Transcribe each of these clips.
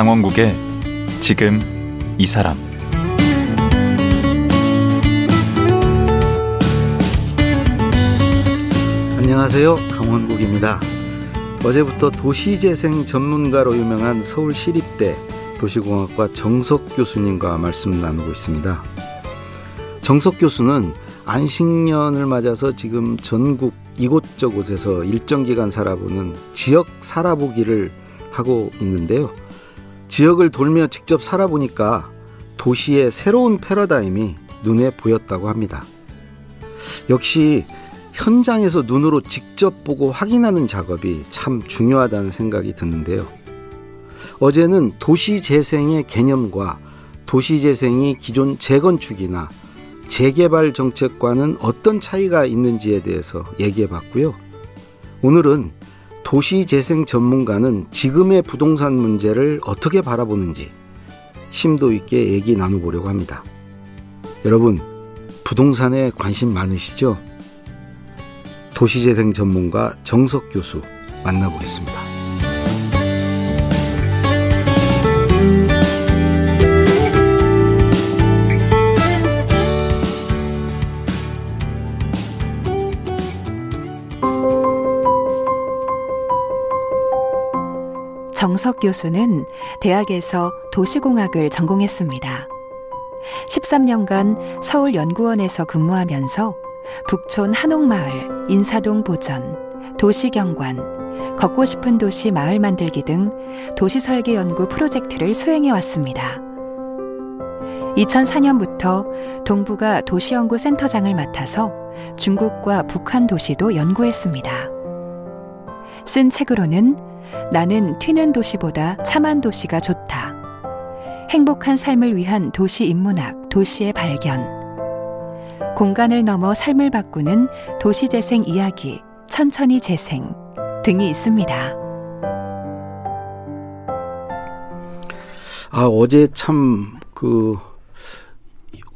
강원국의 지금 이 사람 안녕하세요. 강원국입니다. 어제부터 도시재생 전문가로 유명한 서울시립대 도시공학과 정석 교수님과 말씀 나누고 있습니다. 정석 교수는 안식년을 맞아서 지금 전국 이곳저곳에서 일정 기간 살아보는 지역 살아보기를 하고 있는데요. 지역을 돌며 직접 살아보니까 도시의 새로운 패러다임이 눈에 보였다고 합니다. 역시 현장에서 눈으로 직접 보고 확인하는 작업이 참 중요하다는 생각이 드는데요. 어제는 도시 재생의 개념과 도시 재생이 기존 재건축이나 재개발 정책과는 어떤 차이가 있는지에 대해서 얘기해 봤고요. 오늘은 도시재생 전문가는 지금의 부동산 문제를 어떻게 바라보는지 심도 있게 얘기 나눠보려고 합니다. 여러분, 부동산에 관심 많으시죠? 도시재생 전문가 정석 교수 만나보겠습니다. 정석 교수는 대학에서 도시공학을 전공했습니다. 13년간 서울연구원에서 근무하면서 북촌 한옥마을, 인사동 보전, 도시경관, 걷고 싶은 도시 마을 만들기 등 도시설계 연구 프로젝트를 수행해 왔습니다. 2004년부터 동부가 도시연구센터장을 맡아서 중국과 북한 도시도 연구했습니다. 쓴 책으로는 나는 튀는 도시보다 참한 도시가 좋다. 행복한 삶을 위한 도시 인문학, 도시의 발견. 공간을 넘어 삶을 바꾸는 도시 재생 이야기, 천천히 재생 등이 있습니다. 아, 어제 참, 그,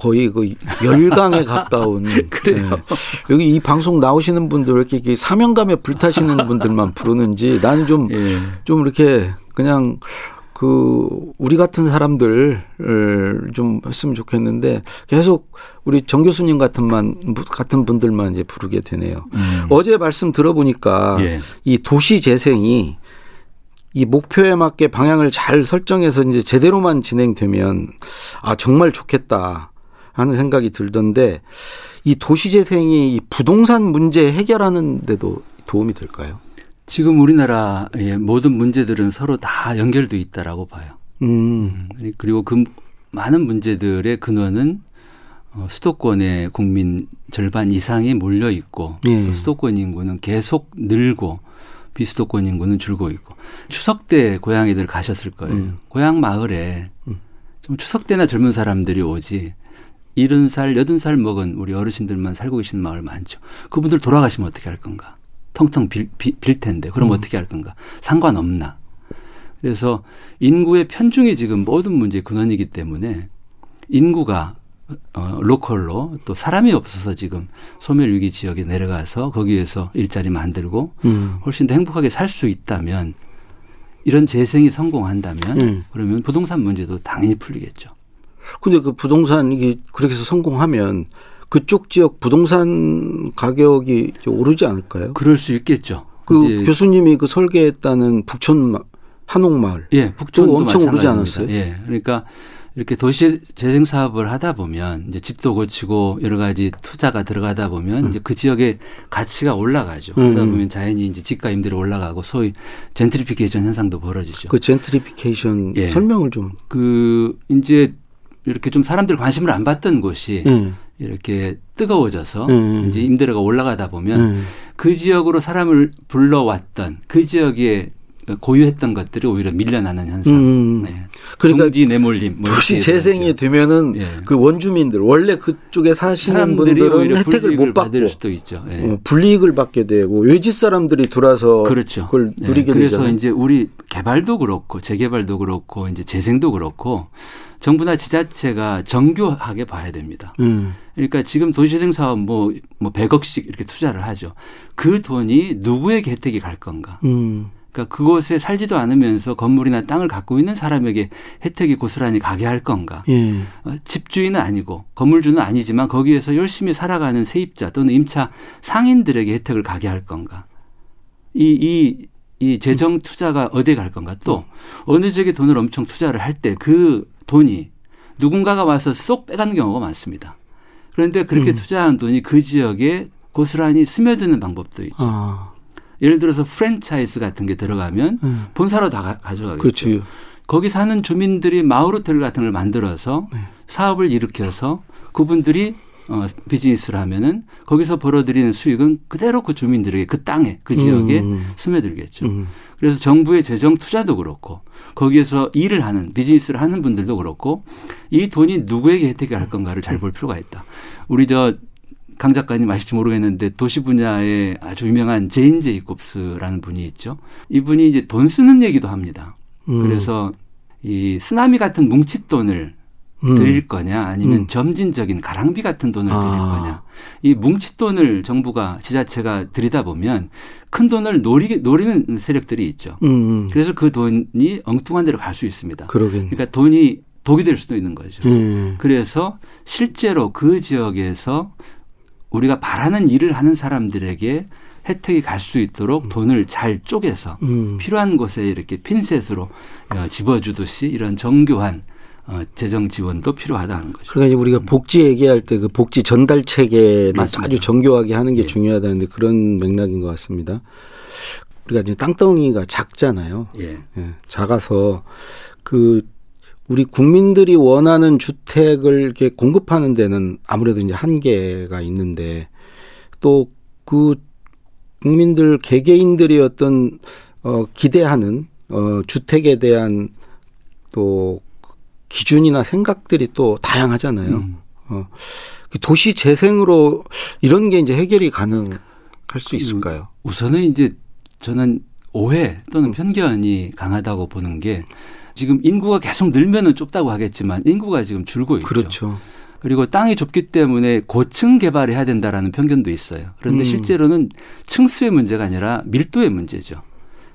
거의 그 열강에 가까운. 그래요. 네. 여기 이 방송 나오시는 분들 이렇게 사명감에 불타시는 분들만 부르는지 나는 좀, 예. 좀 이렇게 그냥 그 우리 같은 사람들을 좀 했으면 좋겠는데 계속 우리 정 교수님 같은만 같은 분들만 이제 부르게 되네요. 음. 어제 말씀 들어보니까 예. 이 도시 재생이 이 목표에 맞게 방향을 잘 설정해서 이제 제대로만 진행되면 아 정말 좋겠다 하는 생각이 들던데 이 도시 재생이 이 부동산 문제 해결하는 데도 도움이 될까요? 지금 우리나라의 모든 문제들은 서로 다 연결돼 있다라고 봐요. 음. 음. 그리고 그 많은 문제들의 근원은 어, 수도권의 국민 절반 이상이 몰려 있고 예. 또 수도권 인구는 계속 늘고 비수도권 인구는 줄고 있고 추석 때 고향이들 가셨을 거예요. 음. 고향 마을에 음. 좀 추석 때나 젊은 사람들이 오지 일흔 살, 여든 살 먹은 우리 어르신들만 살고 계신 마을 많죠. 그분들 돌아가시면 어떻게 할 건가? 텅텅 빌, 빌, 빌 텐데 그럼 음. 어떻게 할 건가? 상관없나? 그래서 인구의 편중이 지금 모든 문제의 근원이기 때문에 인구가 어, 로컬로 또 사람이 없어서 지금 소멸 위기 지역에 내려가서 거기에서 일자리 만들고 음. 훨씬 더 행복하게 살 수 있다면 이런 재생이 성공한다면 음. 그러면 부동산 문제도 당연히 풀리겠죠. 근데 그 부동산 이게 그렇게 해서 성공하면 그쪽 지역 부동산 가격이 오르지 않을까요? 그럴 수 있겠죠. 그 교수님이 그 설계했다는 북촌 한옥마을. 예, 북촌도 엄청 오르지 않았어요? 예. 그러니까 이렇게 도시 재생 사업을 하다 보면 이제 집도 고치고 여러 가지 투자가 들어가다 보면 음. 이제 그 지역의 가치가 올라가죠. 음. 그러다 보면 자연히 이제 집가 임대료 올라가고 소위 젠트리피케이션 현상도 벌어지죠. 그 젠트리피케이션 예. 설명을 좀. 그 이제 이렇게 좀 사람들 관심을 안 받던 곳이 음. 이렇게 뜨거워져서 음. 이제 임대료가 올라가다 보면 음. 그 지역으로 사람을 불러왔던 그 지역에 고유했던 것들이 오히려 밀려나는 현상. 음. 네. 그러니까 지 내몰림. 뭐 도시 재생이 되면은 예. 그 원주민들 원래 그쪽에 사시는 분들은 혜택을 못 받고 수도 있죠. 예. 어, 불이익을 받게 되고 외지 사람들이 들어와서 그렇죠. 그걸 예. 누리게 예. 그래서 되잖아요. 이제 우리 개발도 그렇고 재개발도 그렇고 이제 재생도 그렇고 정부나 지자체가 정교하게 봐야 됩니다. 음. 그러니까 지금 도시재생 사업 뭐, 뭐 100억씩 이렇게 투자를 하죠. 그 돈이 누구에게 혜택이 갈 건가. 음. 그러니까 그곳에 살지도 않으면서 건물이나 땅을 갖고 있는 사람에게 혜택이 고스란히 가게 할 건가? 예. 어, 집주인은 아니고 건물주는 아니지만 거기에서 열심히 살아가는 세입자 또는 임차 상인들에게 혜택을 가게 할 건가? 이, 이, 이 재정 투자가 어디에 갈 건가? 또 어느 지역에 돈을 엄청 투자를 할 때 그 돈이 누군가가 와서 쏙 빼가는 경우가 많습니다. 그런데 그렇게 음. 투자한 돈이 그 지역에 고스란히 스며드는 방법도 있죠. 아. 예를 들어서 프랜차이즈 같은 게 들어가면 음. 본사로 다 가, 져가겠죠 그렇지. 거기 사는 주민들이 마을 호텔 같은 걸 만들어서 네. 사업을 일으켜서 그분들이 어, 비즈니스를 하면은 거기서 벌어들이는 수익은 그대로 그 주민들에게 그 땅에 그 지역에 음. 스며들겠죠. 음. 그래서 정부의 재정 투자도 그렇고 거기에서 일을 하는 비즈니스를 하는 분들도 그렇고 이 돈이 누구에게 혜택이 갈 건가를 잘 볼 필요가 있다. 우리 저 강 작가님 아실지 모르겠는데 도시 분야에 아주 유명한 제인 제이콥스라는 분이 있죠. 이분이 이제 돈 쓰는 얘기도 합니다. 음. 그래서 이 쓰나미 같은 뭉칫돈을 음. 드릴 거냐 아니면 음. 점진적인 가랑비 같은 돈을 아. 드릴 거냐. 이 뭉칫돈을 정부가 지자체가 들이다 보면 큰 돈을 노리, 노리는 세력들이 있죠. 음, 음. 그래서 그 돈이 엉뚱한 데로 갈 수 있습니다. 그러겠네. 그러니까 돈이 독이 될 수도 있는 거죠. 음. 그래서 실제로 그 지역에서 우리가 바라는 일을 하는 사람들에게 혜택이 갈 수 있도록 음. 돈을 잘 쪼개서 음. 필요한 곳에 이렇게 핀셋으로 어, 집어주듯이 이런 정교한 어, 재정 지원도 필요하다는 거죠. 그러니까 우리가 음. 복지 얘기할 때 그 복지 전달 체계를 맞습니다. 아주 정교하게 하는 게 예. 중요하다는데 그런 맥락인 것 같습니다. 우리가 이제 땅덩이가 작잖아요. 예. 예. 작아서 그 우리 국민들이 원하는 주택을 이렇게 공급하는 데는 아무래도 이제 한계가 있는데 또 그 국민들 개개인들이 어떤 어 기대하는 어 주택에 대한 또 기준이나 생각들이 또 다양하잖아요. 음. 어그 도시 재생으로 이런 게 이제 해결이 가능할 수그 있을까요? 우선은 이제 저는 오해 또는 편견이 강하다고 보는 게 지금 인구가 계속 늘면은 좁다고 하겠지만 인구가 지금 줄고 있죠. 그렇죠. 그리고 땅이 좁기 때문에 고층 개발해야 된다라는 편견도 있어요. 그런데 음. 실제로는 층수의 문제가 아니라 밀도의 문제죠.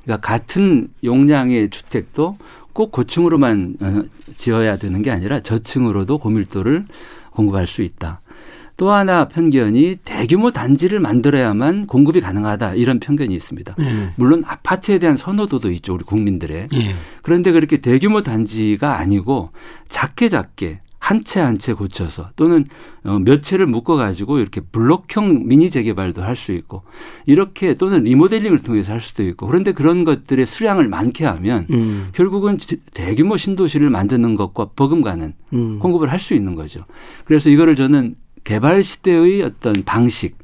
그러니까 같은 용량의 주택도 꼭 고층으로만 어, 지어야 되는 게 아니라 저층으로도 고밀도를 공급할 수 있다. 또 하나 편견이 대규모 단지를 만들어야만 공급이 가능하다 이런 편견이 있습니다. 네. 물론 아파트에 대한 선호도도 있죠 우리 국민들의. 네. 그런데 그렇게 대규모 단지가 아니고 작게 작게 한 채 한채 고쳐서 또는 어, 몇 채를 묶어 가지고 이렇게 블록형 미니 재개발도 할 수 있고 이렇게 또는 리모델링을 통해서 할 수도 있고 그런데 그런 것들의 수량을 많게 하면 음. 결국은 대규모 신도시를 만드는 것과 버금가는 음. 공급을 할 수 있는 거죠. 그래서 이거를 저는 개발 시대의 어떤 방식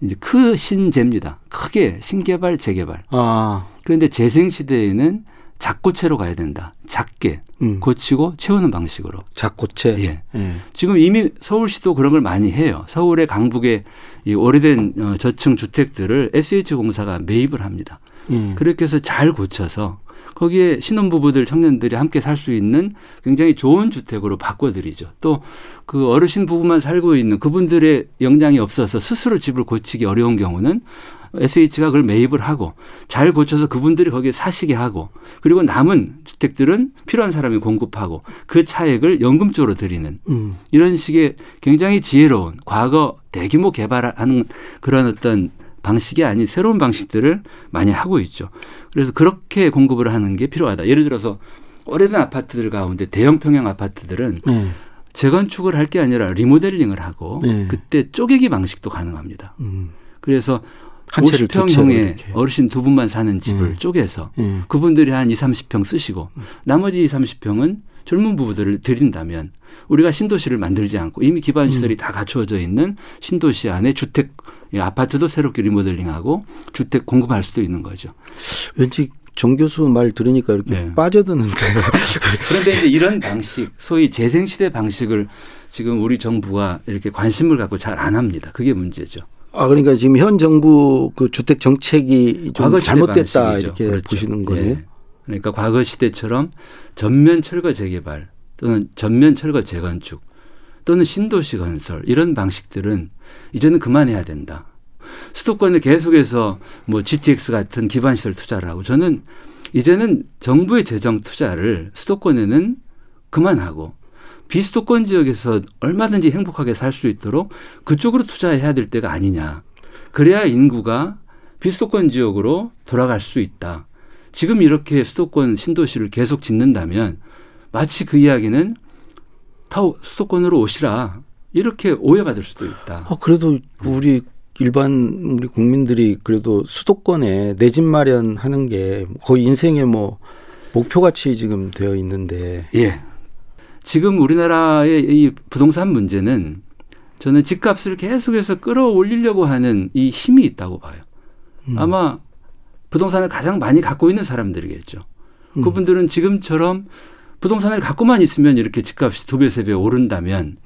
이제 크 신재입니다. 크게 신개발 재개발. 아. 그런데 재생 시대에는 작고체로 가야 된다. 작게 음. 고치고 채우는 방식으로. 작고체. 예. 예. 지금 이미 서울시도 그런 걸 많이 해요. 서울의 강북의 이 오래된 어, 저층 주택들을 SH 공사가 매입을 합니다. 음. 그렇게 해서 잘 고쳐서 거기에 신혼부부들 청년들이 함께 살 수 있는 굉장히 좋은 주택으로 바꿔드리죠. 또 그 어르신 부부만 살고 있는 그분들의 역량이 없어서 스스로 집을 고치기 어려운 경우는 SH가 그걸 매입을 하고 잘 고쳐서 그분들이 거기에 사시게 하고 그리고 남은 주택들은 필요한 사람이 공급하고 그 차액을 연금 쪽으로 드리는 음. 이런 식의 굉장히 지혜로운 과거 대규모 개발하는 그런 어떤 방식이 아닌 새로운 방식들을 많이 하고 있죠. 그래서 그렇게 공급을 하는 게 필요하다. 예를 들어서 오래된 아파트들 가운데 대형 평형 아파트들은 네. 재건축을 할 게 아니라 리모델링을 하고 네. 그때 쪼개기 방식도 가능합니다. 음. 그래서 한 50평형의 어르신 두 분만 사는 집을 네. 쪼개서 네. 그분들이 한 2, 30평 쓰시고 나머지 2, 30평은 젊은 부부들을 드린다면 우리가 신도시를 만들지 않고 이미 기반 시설이 음. 다 갖추어져 있는 신도시 안에 주택 아파트도 새롭게 리모델링하고 주택 공급할 수도 있는 거죠. 왠지 정 교수 말 들으니까 이렇게 네. 빠져드는데. 그런데 이제 이런 방식, 소위 재생시대 방식을 지금 우리 정부가 이렇게 관심을 갖고 잘 안 합니다. 그게 문제죠. 아 그러니까 지금 현 정부 그 주택 정책이 좀 잘못됐다 방식이죠. 이렇게 그렇죠. 보시는 거예요. 네. 그러니까 과거 시대처럼 전면 철거 재개발 또는 전면 철거 재건축 또는 신도시 건설 이런 방식들은 이제는 그만해야 된다. 수도권에 계속해서 뭐 GTX 같은 기반 시설 투자를 하고 저는 이제는 정부의 재정 투자를 수도권에는 그만하고 비수도권 지역에서 얼마든지 행복하게 살 수 있도록 그쪽으로 투자해야 될 때가 아니냐. 그래야 인구가 비수도권 지역으로 돌아갈 수 있다. 지금 이렇게 수도권 신도시를 계속 짓는다면 마치 그 이야기는 다 수도권으로 오시라. 이렇게 오해받을 수도 있다. 아, 그래도 우리 일반 우리 국민들이 그래도 수도권에 내 집 마련하는 게 거의 인생의 뭐 목표같이 지금 되어 있는데. 예. 지금 우리나라의 이 부동산 문제는 저는 집값을 계속해서 끌어올리려고 하는 이 힘이 있다고 봐요. 음. 아마 부동산을 가장 많이 갖고 있는 사람들이겠죠. 음. 그분들은 지금처럼 부동산을 갖고만 있으면 이렇게 집값이 두 배, 세 배 오른다면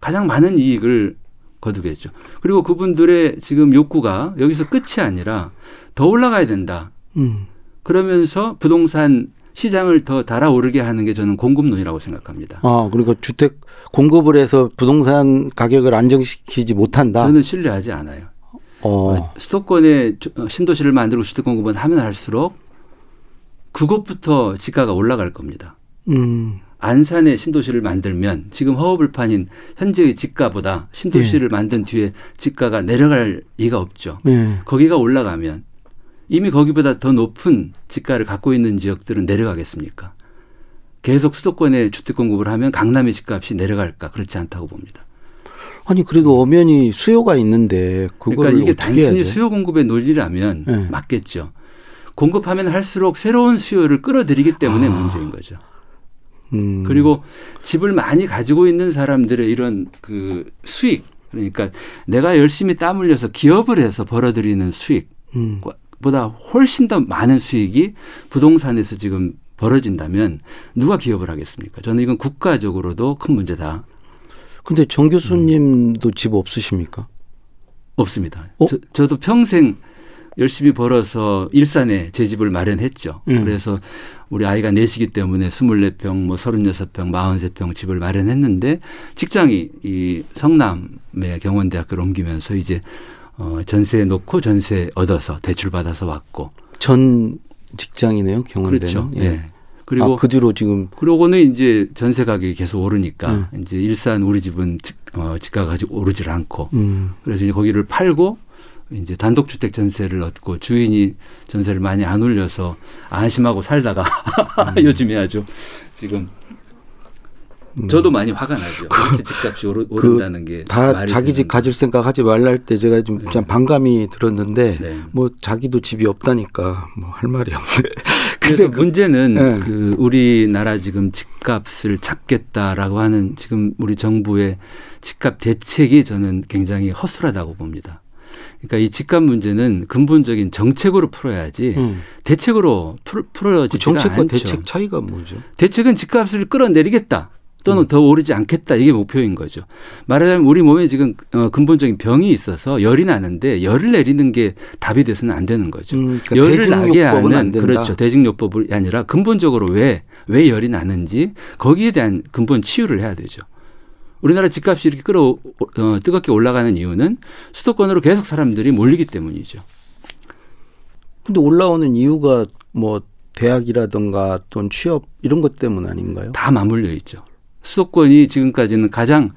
가장 많은 이익을 거두겠죠. 그리고 그분들의 지금 욕구가 여기서 끝이 아니라 더 올라가야 된다. 음. 그러면서 부동산 시장을 더 달아오르게 하는 게 저는 공급론이라고 생각합니다. 아, 그러니까 주택 공급을 해서 부동산 가격을 안정시키지 못한다. 저는 신뢰하지 않아요. 어. 어 수도권에 어, 신도시를 만들고 주택 공급은 하면 할수록 그것부터 지가가 올라갈 겁니다. 음. 안산에 신도시를 만들면 지금 허허벌판인 현재의 지가보다 신도시를 네. 만든 뒤에 지가가 내려갈 리가 없죠. 네. 거기가 올라가면 이미 거기보다 더 높은 지가를 갖고 있는 지역들은 내려가겠습니까? 계속 수도권에 주택 공급을 하면 강남의 집값이 내려갈까 그렇지 않다고 봅니다. 아니 그래도 엄연히 수요가 있는데 그걸 그러니까 이게 단순히 수요 공급의 논리라면 네. 맞겠죠. 공급하면 할수록 새로운 수요를 끌어들이기 때문에 아. 문제인 거죠. 음. 그리고 집을 많이 가지고 있는 사람들의 이런 그 수익 그러니까 내가 열심히 땀 흘려서 기업을 해서 벌어들이는 수익 음. 보다 훨씬 더 많은 수익이 부동산에서 지금 벌어진다면 누가 기업을 하겠습니까? 저는 이건 국가적으로도 큰 문제다. 근데 정 교수님도 음. 집 없으십니까? 없습니다. 어? 저, 저도 평생 열심히 벌어서 일산에 제 집을 마련했죠. 음. 그래서 우리 아이가 넷이기 때문에 24평, 뭐 36평, 43평 집을 마련했는데 직장이 이 성남의 경원대학교를 옮기면서 이제 어, 전세 놓고 전세 얻어서 대출 받아서 왔고 전 직장이네요 경원대는. 그렇죠. 예. 네. 그리고 아, 그 뒤로 지금 그러고는 이제 전세 가격이 계속 오르니까 음. 이제 일산 우리 집은 어, 집가 가지고 오르질 않고 음. 그래서 이제 거기를 팔고 이제 단독주택 전세를 얻고 주인이 전세를 많이 안 올려서 안심하고 살다가 음. 요즘에 아주 지금 음. 저도 많이 화가 나죠. 그, 집값이 오르, 그 오른다는 그 게다 자기 집 가질 생각 하지 할때 제가 좀 네. 반감이 들었는데 네. 뭐 자기도 집이 없다니까 뭐 할 말이 없네. 그래서 그, 문제는 네. 그 우리나라 지금 집값을 잡겠다라고 하는 지금 우리 정부의 집값 대책이 저는 굉장히 허술하다고 봅니다. 그러니까 이 집값 문제는 근본적인 정책으로 풀어야지 음. 대책으로 풀, 풀어지지가 그 정책과 않죠. 대책 차이가 뭐죠? 대책은 집값을 끌어내리겠다. 또는 음. 더 오르지 않겠다 이게 목표인 거죠. 말하자면 우리 몸에 지금 어, 근본적인 병이 있어서 열이 나는데 열을 내리는 게 답이 돼서는 안 되는 거죠. 음, 그러니까 열을 나게 하는 그렇죠 대증요법이 아니라 근본적으로 왜왜 왜 열이 나는지 거기에 대한 근본 치유를 해야 되죠. 우리나라 집값이 이렇게 끌어 어, 뜨겁게 올라가는 이유는 수도권으로 계속 사람들이 몰리기 때문이죠. 근데 올라오는 이유가 뭐 대학이라든가 또는 취업 이런 것 때문 아닌가요? 다 맞물려 있죠. 수도권이 지금까지는 가장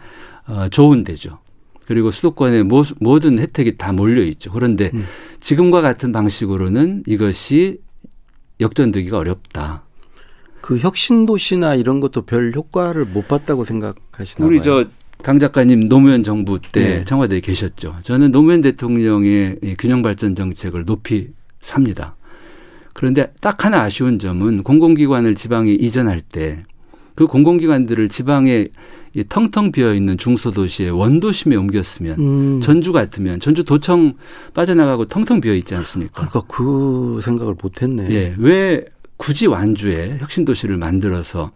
어, 좋은 데죠. 그리고 수도권의 모, 모든 혜택이 다 몰려 있죠. 그런데 음. 지금과 같은 방식으로는 이것이 역전되기가 어렵다. 그 혁신 도시나 이런 것도 별 효과를 못 봤다고 생각하시나요? 우리 저 강 작가님 노무현 정부 때 네. 청와대에 계셨죠. 저는 노무현 대통령의 균형 발전 정책을 높이 삽니다. 그런데 딱 하나 아쉬운 점은 공공기관을 지방에 이전할 때 그 공공기관들을 지방에 이 텅텅 비어 있는 중소도시의 원도심에 옮겼으면 음. 전주 같으면 전주 도청 빠져나가고 텅텅 비어 있지 않습니까? 그러니까 그 생각을 못했네. 예, 왜 굳이 완주에 혁신도시를 만들어서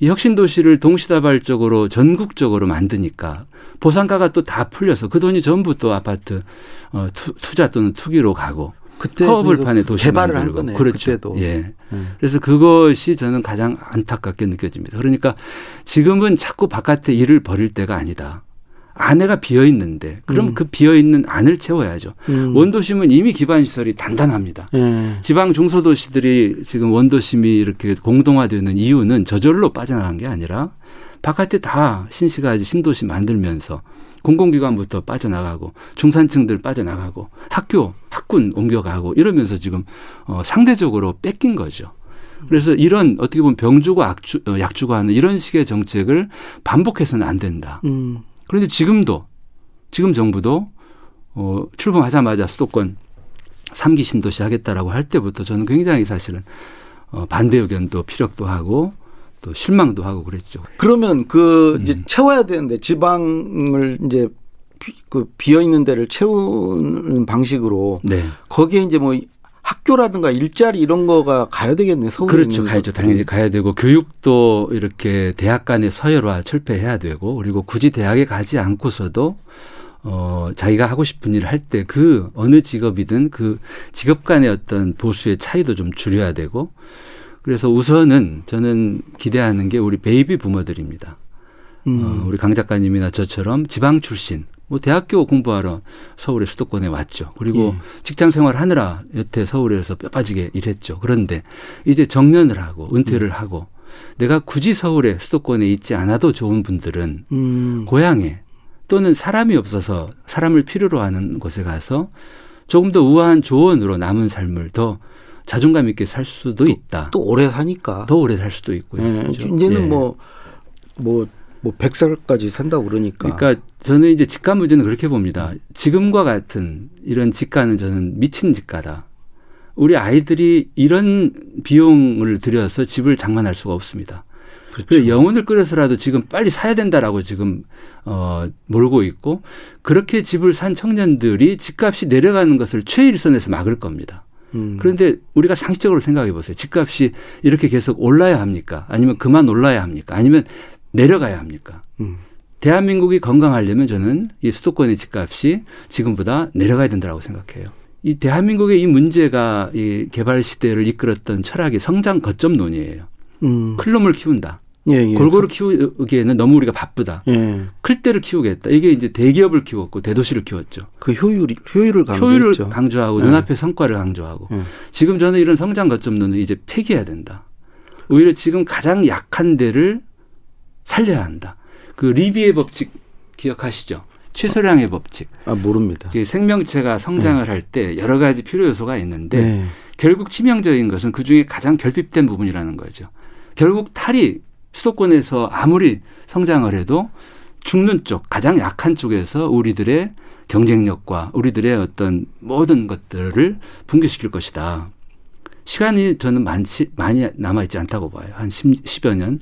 이 혁신도시를 동시다발적으로 전국적으로 만드니까 보상가가 또 다 풀려서 그 돈이 전부 또 아파트 어, 투, 투자 또는 투기로 가고 그때 허허벌판에 도시 개발을 한 거네. 그렇죠. 그때도. 예. 음. 그래서 그것이 저는 가장 안타깝게 느껴집니다. 그러니까 지금은 자꾸 바깥에 일을 벌일 때가 아니다. 안에가 비어 있는데 그럼 음. 그 비어 있는 안을 채워야죠. 음. 원도심은 이미 기반 시설이 단단합니다. 예. 지방 중소도시들이 지금 원도심이 이렇게 공동화되는 이유는 저절로 빠져나간 게 아니라 바깥에 다 신시가지 신도시 만들면서 공공기관부터 빠져나가고 중산층들 빠져나가고 학교 학군 옮겨가고 이러면서 지금 어 상대적으로 뺏긴 거죠. 그래서 이런 어떻게 보면 병주고 악주, 어, 약주고 하는 이런 식의 정책을 반복해서는 안 된다. 음. 그런데 지금도 지금 정부도 어, 출범하자마자 수도권 3기 신도시 하겠다라고 할 때부터 저는 굉장히 사실은 어, 반대 의견도 피력도 하고 또 실망도 하고 그랬죠. 그러면 그 음. 이제 채워야 되는데 지방을 이제 비, 그 비어 있는 데를 채우는 방식으로 네. 거기에 이제 뭐 학교라든가 일자리 이런 거가 가야 되겠네 서울에 그렇죠 가야죠 당연히 가야 되고 교육도 이렇게 대학 간의 서열화 철폐해야 되고 그리고 굳이 대학에 가지 않고서도 어 자기가 하고 싶은 일을 할 때 그 어느 직업이든 그 직업 간의 어떤 보수의 차이도 좀 줄여야 되고 그래서 우선은 저는 기대하는 게 우리 베이비 부모들입니다. 음. 어, 우리 강 작가님이나 저처럼 지방 출신 뭐 대학교 공부하러 서울의 수도권에 왔죠. 그리고 예. 직장 생활 하느라 여태 서울에서 뼈 빠지게 일했죠. 그런데 이제 정년을 하고 은퇴를 음. 하고 내가 굳이 서울의 수도권에 있지 않아도 좋은 분들은 음. 고향에 또는 사람이 없어서 사람을 필요로 하는 곳에 가서 조금 더 우아한 조언으로 남은 삶을 더 자존감 있게 살 수도 또, 있다. 또 오래 사니까. 더 오래 살 수도 있고요. 네. 그렇죠? 이제는 뭐뭐 예. 뭐, 뭐뭐 100살까지 산다고 그러니까. 그러니까 저는 이제 집가 문제는 그렇게 봅니다. 지금과 같은 이런 집가는 저는 미친 집가다. 우리 아이들이 이런 비용을 들여서 집을 장만할 수가 없습니다. 그렇죠. 영혼을 끌어서라도 지금 빨리 사야 된다라고 지금 어 몰고 있고 그렇게 집을 산 청년들이 집값이 내려가는 것을 최일선에서 막을 겁니다. 음. 그런데 우리가 상식적으로 생각해 보세요. 집값이 이렇게 계속 올라야 합니까? 아니면 그만 올라야 합니까? 아니면 내려가야 합니까? 음. 대한민국이 건강하려면 저는 이 수도권의 집값이 지금보다 내려가야 된다고 생각해요. 이 대한민국의 이 문제가 이 개발 시대를 이끌었던 철학이 성장 거점론이에요. 음. 클 놈을 키운다. 예, 예. 골고루 키우기에는 너무 우리가 바쁘다. 예. 클 때를 키우겠다. 이게 이제 대기업을 키웠고 대도시를 키웠죠. 그 효율이 효율을 강조했죠. 효율을 강조하고 예. 눈앞의 성과를 강조하고 예. 지금 저는 이런 성장 거점론을 이제 폐기해야 된다. 오히려 지금 가장 약한 데를 살려야 한다. 그 리비의 법칙 기억하시죠? 최소량의 법칙. 아 모릅니다. 생명체가 성장을 네. 할때 여러 가지 필요 요소가 있는데 네. 결국 치명적인 것은 그 중에 가장 결핍된 부분이라는 거죠. 결국 탈이 수도권에서 아무리 성장을 해도 죽는 쪽, 가장 약한 쪽에서 우리들의 경쟁력과 우리들의 어떤 모든 것들을 붕괴시킬 것이다. 시간이 저는 많지, 많이 남아있지 않다고 봐요. 한 10, 10여 년.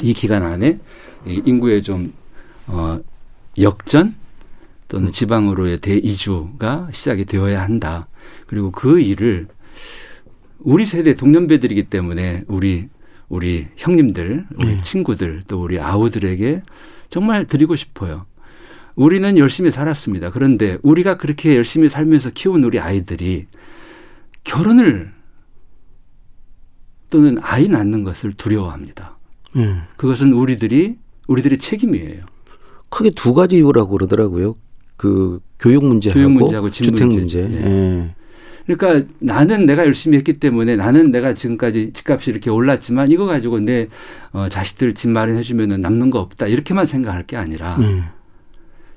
이 기간 안에 인구의 좀 어, 역전 또는 음. 지방으로의 대이주가 시작이 되어야 한다. 그리고 그 일을 우리 세대 동년배들이기 때문에 우리 우리 형님들, 우리 네. 친구들 또 우리 아우들에게 정말 드리고 싶어요. 우리는 열심히 살았습니다. 그런데 우리가 그렇게 열심히 살면서 키운 우리 아이들이 결혼을 또는 아이 낳는 것을 두려워합니다. 음. 그것은 우리들이 우리들의 책임이에요. 크게 두 가지 이유라고 그러더라고요. 그 교육 문제하고, 교육 문제하고 주택 문제. 예. 예. 그러니까 나는 내가 열심히 했기 때문에 나는 내가 지금까지 집값이 이렇게 올랐지만 이거 가지고 내 어, 자식들 집 마련해 주면은 남는 거 없다 이렇게만 생각할 게 아니라 음.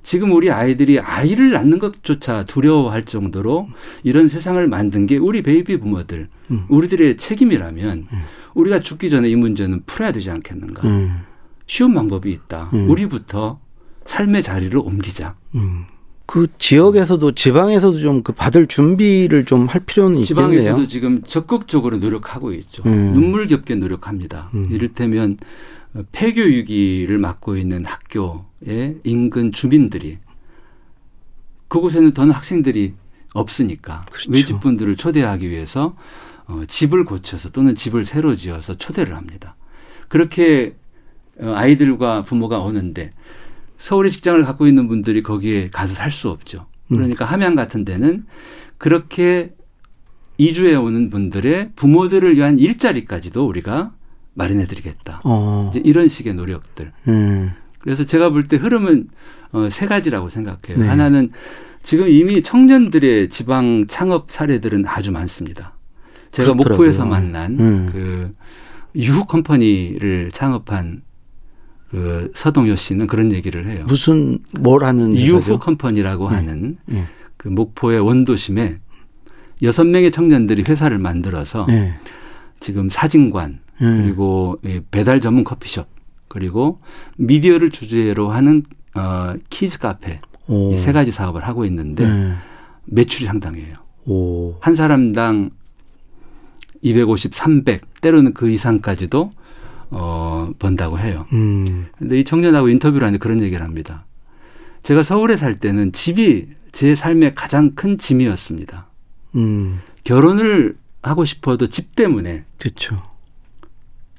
지금 우리 아이들이 아이를 낳는 것조차 두려워할 정도로 이런 세상을 만든 게 우리 베이비 부모들, 음. 우리들의 책임이라면 음. 우리가 죽기 전에 이 문제는 풀어야 되지 않겠는가. 음. 쉬운 방법이 있다. 음. 우리부터 삶의 자리를 옮기자. 음. 그 지역에서도 지방에서도 좀 그 받을 준비를 좀 할 필요는 있겠네요. 지방에서도 지금 적극적으로 노력하고 있죠. 음. 눈물겹게 노력합니다. 음. 이를테면 폐교 위기를 맡고 있는 학교의 인근 주민들이 그곳에는 더 학생들이 없으니까 그렇죠. 외집분들을 초대하기 위해서 어, 집을 고쳐서 또는 집을 새로 지어서 초대를 합니다. 그렇게 어, 아이들과 부모가 오는데 서울에 직장을 갖고 있는 분들이 거기에 가서 살 수 없죠. 음. 그러니까 음. 함양 같은 데는 그렇게 이주해 오는 분들의 부모들을 위한 일자리까지도 우리가 마련해 드리겠다. 어. 이제 이런 식의 노력들. 음. 그래서 제가 볼 때 흐름은 어, 세 가지라고 생각해요. 네. 하나는 지금 이미 청년들의 지방 창업 사례들은 아주 많습니다. 제가 그렇더라고요. 목포에서 만난 음. 그 유후 컴퍼니를 창업한 그 서동요 씨는 그런 얘기를 해요. 무슨 뭘 하는 유후 컴퍼니라고 네. 하는 네. 그 목포의 원도심에 여섯 명의 청년들이 회사를 만들어서 네. 지금 사진관 네. 그리고 배달 전문 커피숍 그리고 미디어를 주제로 하는 어 키즈 카페 이 세 가지 사업을 하고 있는데 네. 매출이 상당해요. 오. 한 사람당 250, 300 때로는 그 이상까지도 어 번다고 해요. 음. 근데 이 청년하고 인터뷰를 하는데 그런 얘기를 합니다. 제가 서울에 살 때는 집이 제 삶의 가장 큰 짐이었습니다. 음. 결혼을 하고 싶어도 집 때문에. 그렇죠.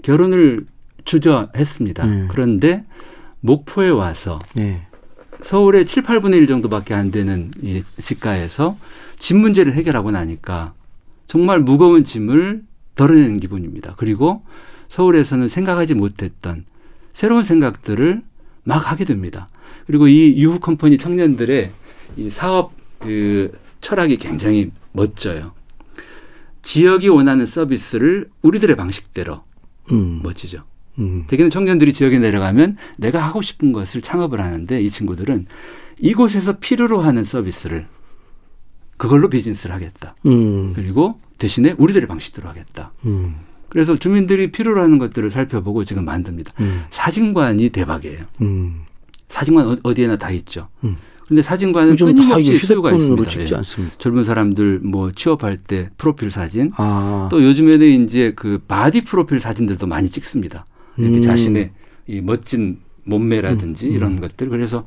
결혼을 주저했습니다. 네. 그런데 목포에 와서 네. 서울의 7, 8분의 1 정도밖에 안 되는 이 시가에서 집 문제를 해결하고 나니까 정말 무거운 짐을 덜어내는 기분입니다. 그리고 서울에서는 생각하지 못했던 새로운 생각들을 막 하게 됩니다. 그리고 이 유후 컴퍼니 청년들의 이 사업 그 철학이 굉장히 멋져요. 지역이 원하는 서비스를 우리들의 방식대로 음. 멋지죠. 음. 대개는 청년들이 지역에 내려가면 내가 하고 싶은 것을 창업을 하는데 이 친구들은 이곳에서 필요로 하는 서비스를 그걸로 비즈니스를 하겠다. 음. 그리고 대신에 우리들의 방식대로 하겠다. 음. 그래서 주민들이 필요로 하는 것들을 살펴보고 지금 만듭니다. 음. 사진관이 대박이에요. 음. 사진관 어디에나 다 있죠. 그런데 사진관은 끊임없이 수요가 있습니다. 찍지 예. 않습니다. 젊은 사람들 뭐 취업할 때 프로필 사진, 아. 또 요즘에는 이제 그 바디 프로필 사진들도 많이 찍습니다. 이렇게 음. 자신의 이 멋진 몸매라든지 음. 이런 음. 것들 그래서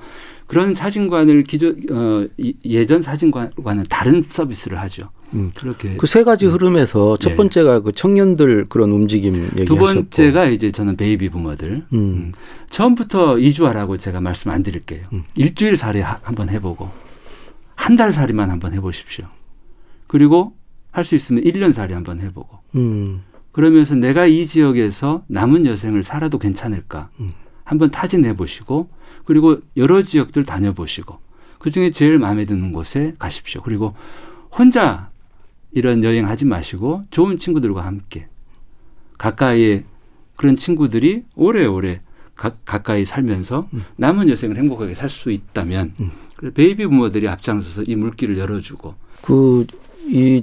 그런 사진관을 기존 어, 예전 사진관과는 다른 서비스를 하죠. 음. 그렇게 그 세 가지 음. 흐름에서 첫 예. 번째가 네. 그 청년들 그런 움직임 얘기하셨고 두 번째가 이제 저는 베이비 부모들 음. 음. 처음부터 이주하라고 제가 말씀 안 드릴게요. 일주일 살이 한번 해보고 한 달 살이만 한번 해보십시오. 그리고 할 수 있으면 1년 살이 한번 해보고 그러면서 내가 이 지역에서 남은 여생을 살아도 괜찮을까 음. 한번 타진해 보시고 그리고 여러 지역들 다녀보시고 그중에 제일 마음에 드는 곳에 가십시오. 그리고 혼자 이런 여행하지 마시고 좋은 친구들과 함께 가까이에 그런 친구들이 오래오래 가, 가까이 살면서 음. 남은 여생을 행복하게 살 수 있다면 음. 베이비 부모들이 앞장서서 이 물길을 열어주고 그 이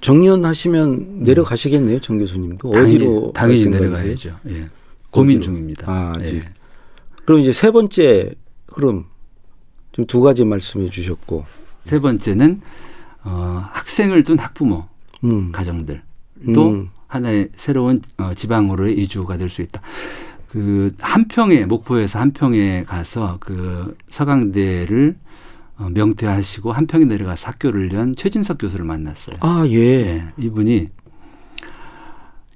정년 하시면 내려가시겠네요, 정 교수님도 당연히, 어디로 당연히 내려가야죠. 예. 고민 중입니다. 아, 예. 그럼 이제 세 번째 흐름 좀 두 가지 말씀해 주셨고 세 번째는 어, 학생을 둔 학부모 음. 가정들 또 음. 하나의 새로운 어, 지방으로의 이주가 될 수 있다. 그 한평에 목포에서 한평에 가서 그 서강대를 어, 명퇴하시고 한평에 내려가서 학교를 연 최진석 교수를 만났어요. 아, 예. 네, 이분이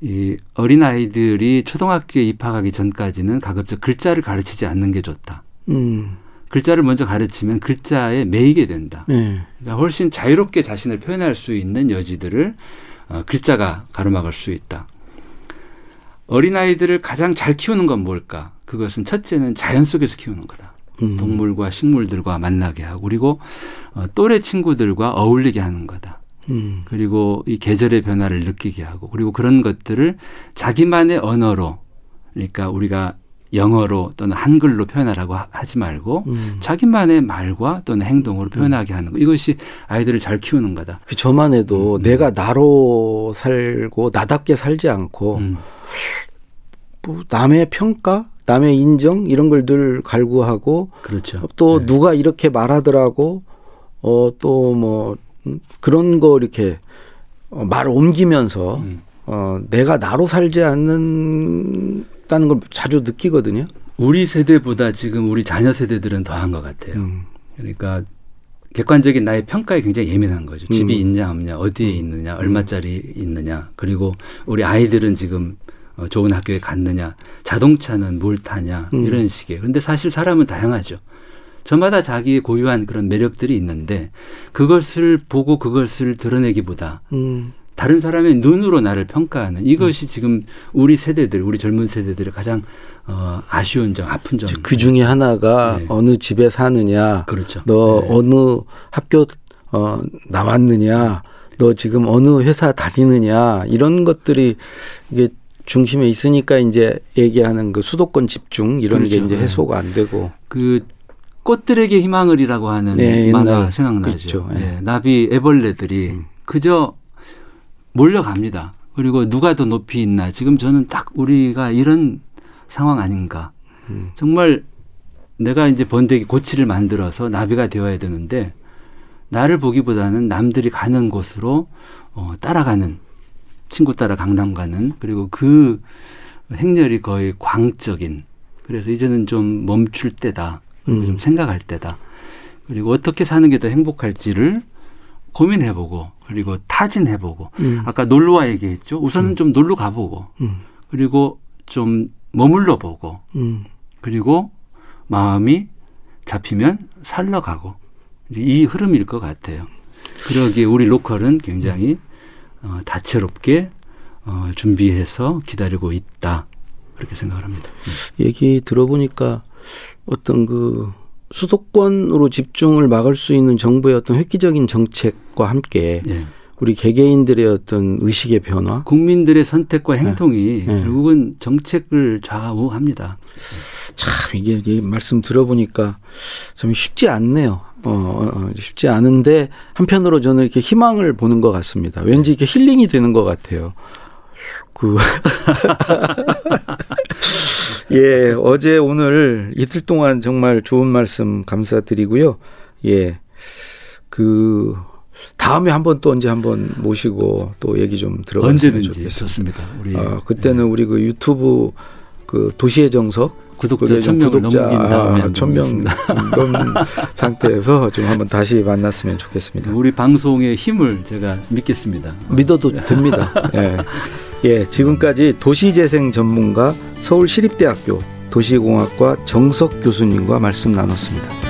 이 어린 아이들이 초등학교에 입학하기 전까지는 가급적 글자를 가르치지 않는 게 좋다. 음. 글자를 먼저 가르치면 글자에 매이게 된다. 네. 그러니까 훨씬 자유롭게 자신을 표현할 수 있는 여지들을 어, 글자가 가로막을 수 있다. 어린 아이들을 가장 잘 키우는 건 뭘까? 그것은 첫째는 자연 속에서 키우는 거다. 음. 동물과 식물들과 만나게 하고 그리고 어, 또래 친구들과 어울리게 하는 거다. 음. 그리고 이 계절의 변화를 느끼게 하고 그리고 그런 것들을 자기만의 언어로 그러니까 우리가 영어로 또는 한글로 표현하라고 하지 말고 음. 자기만의 말과 또는 행동으로 표현하게 하는 거 이것이 아이들을 잘 키우는 거다. 그 저만 해도 음. 내가 나로 살고 나답게 살지 않고 음. 뭐 남의 평가 남의 인정 이런 걸 늘 갈구하고 그렇죠. 또 네. 누가 이렇게 말하더라고 어또 뭐 그런 거 이렇게 어, 말 옮기면서 음. 어 내가 나로 살지 않는 다는 걸 자주 느끼거든요. 우리 세대보다 지금 우리 자녀 세대들은 더한 것 같아요. 음. 그러니까 객관적인 나의 평가에 굉장히 예민한 거죠. 집이 음. 있냐 없냐, 어디에 음. 있느냐, 얼마짜리 있느냐. 그리고 우리 아이들은 지금 어, 좋은 학교에 갔느냐, 자동차는 뭘 타냐 음. 이런 식이에요. 근데 사실 사람은 다양하죠. 저마다 자기의 고유한 그런 매력들이 있는데 그것을 보고 그것을 드러내기보다 음. 다른 사람의 눈으로 나를 평가하는 이것이 음. 지금 우리 세대들, 우리 젊은 세대들의 가장 어, 아쉬운 점, 아픈 점. 그 중에 하나가 네. 어느 집에 사느냐, 그렇죠. 너 네. 어느 학교 어, 나왔느냐, 너 지금 어느 회사 다니느냐 이런 것들이 이게 중심에 있으니까 이제 얘기하는 그 수도권 집중 이런 그렇죠. 게 이제 해소가 안 되고 그 꽃들에게 희망을이라고 하는 네, 만화 생각나죠. 그렇죠. 네. 네. 나비 애벌레들이 음. 그저 몰려갑니다. 그리고 누가 더 높이 있나. 지금 저는 딱 우리가 이런 상황 아닌가. 음. 정말 내가 이제 번데기 고치를 만들어서 나비가 되어야 되는데 나를 보기보다는 남들이 가는 곳으로 어, 따라가는 친구 따라 강남 가는 그리고 그 행렬이 거의 광적인 그래서 이제는 좀 멈출 때다. 음. 좀 생각할 때다. 그리고 어떻게 사는 게 더 행복할지를 고민해보고 그리고 타진해보고 음. 아까 놀러와 얘기했죠. 우선은 음. 좀 놀러 가보고 음. 그리고 좀 머물러 보고 음. 그리고 마음이 잡히면 살러 가고 이 흐름일 것 같아요. 그러기에 우리 로컬은 굉장히 어, 다채롭게 어, 준비해서 기다리고 있다 그렇게 생각을 합니다. 얘기 들어보니까 어떤 그 수도권으로 집중을 막을 수 있는 정부의 어떤 획기적인 정책과 함께 네. 우리 개개인들의 어떤 의식의 변화, 국민들의 선택과 네. 행동이 네. 결국은 정책을 좌우합니다. 참 이게, 이게 말씀 들어보니까 참 쉽지 않네요. 어, 어, 어, 쉽지 않은데 한편으로 저는 이렇게 희망을 보는 것 같습니다. 왠지 이렇게 힐링이 되는 것 같아요. 그 예, 어제 오늘 이틀 동안 정말 좋은 말씀 감사드리고요. 예. 그 다음에 한번 또 언제 한번 모시고 또 얘기 좀 들어봤으면 좋겠습니다. 좋습니다. 우리 어, 그때는 네. 우리 그 유튜브 그 도시의 정석 구독자 천명 구독자 아, 천명 넘은 상태에서 좀 한번 다시 만났으면 좋겠습니다. 우리 방송의 힘을 제가 믿겠습니다. 믿어도 됩니다. 예. 예, 지금까지 도시재생 전문가 서울시립대학교 도시공학과 정석 교수님과 말씀 나눴습니다.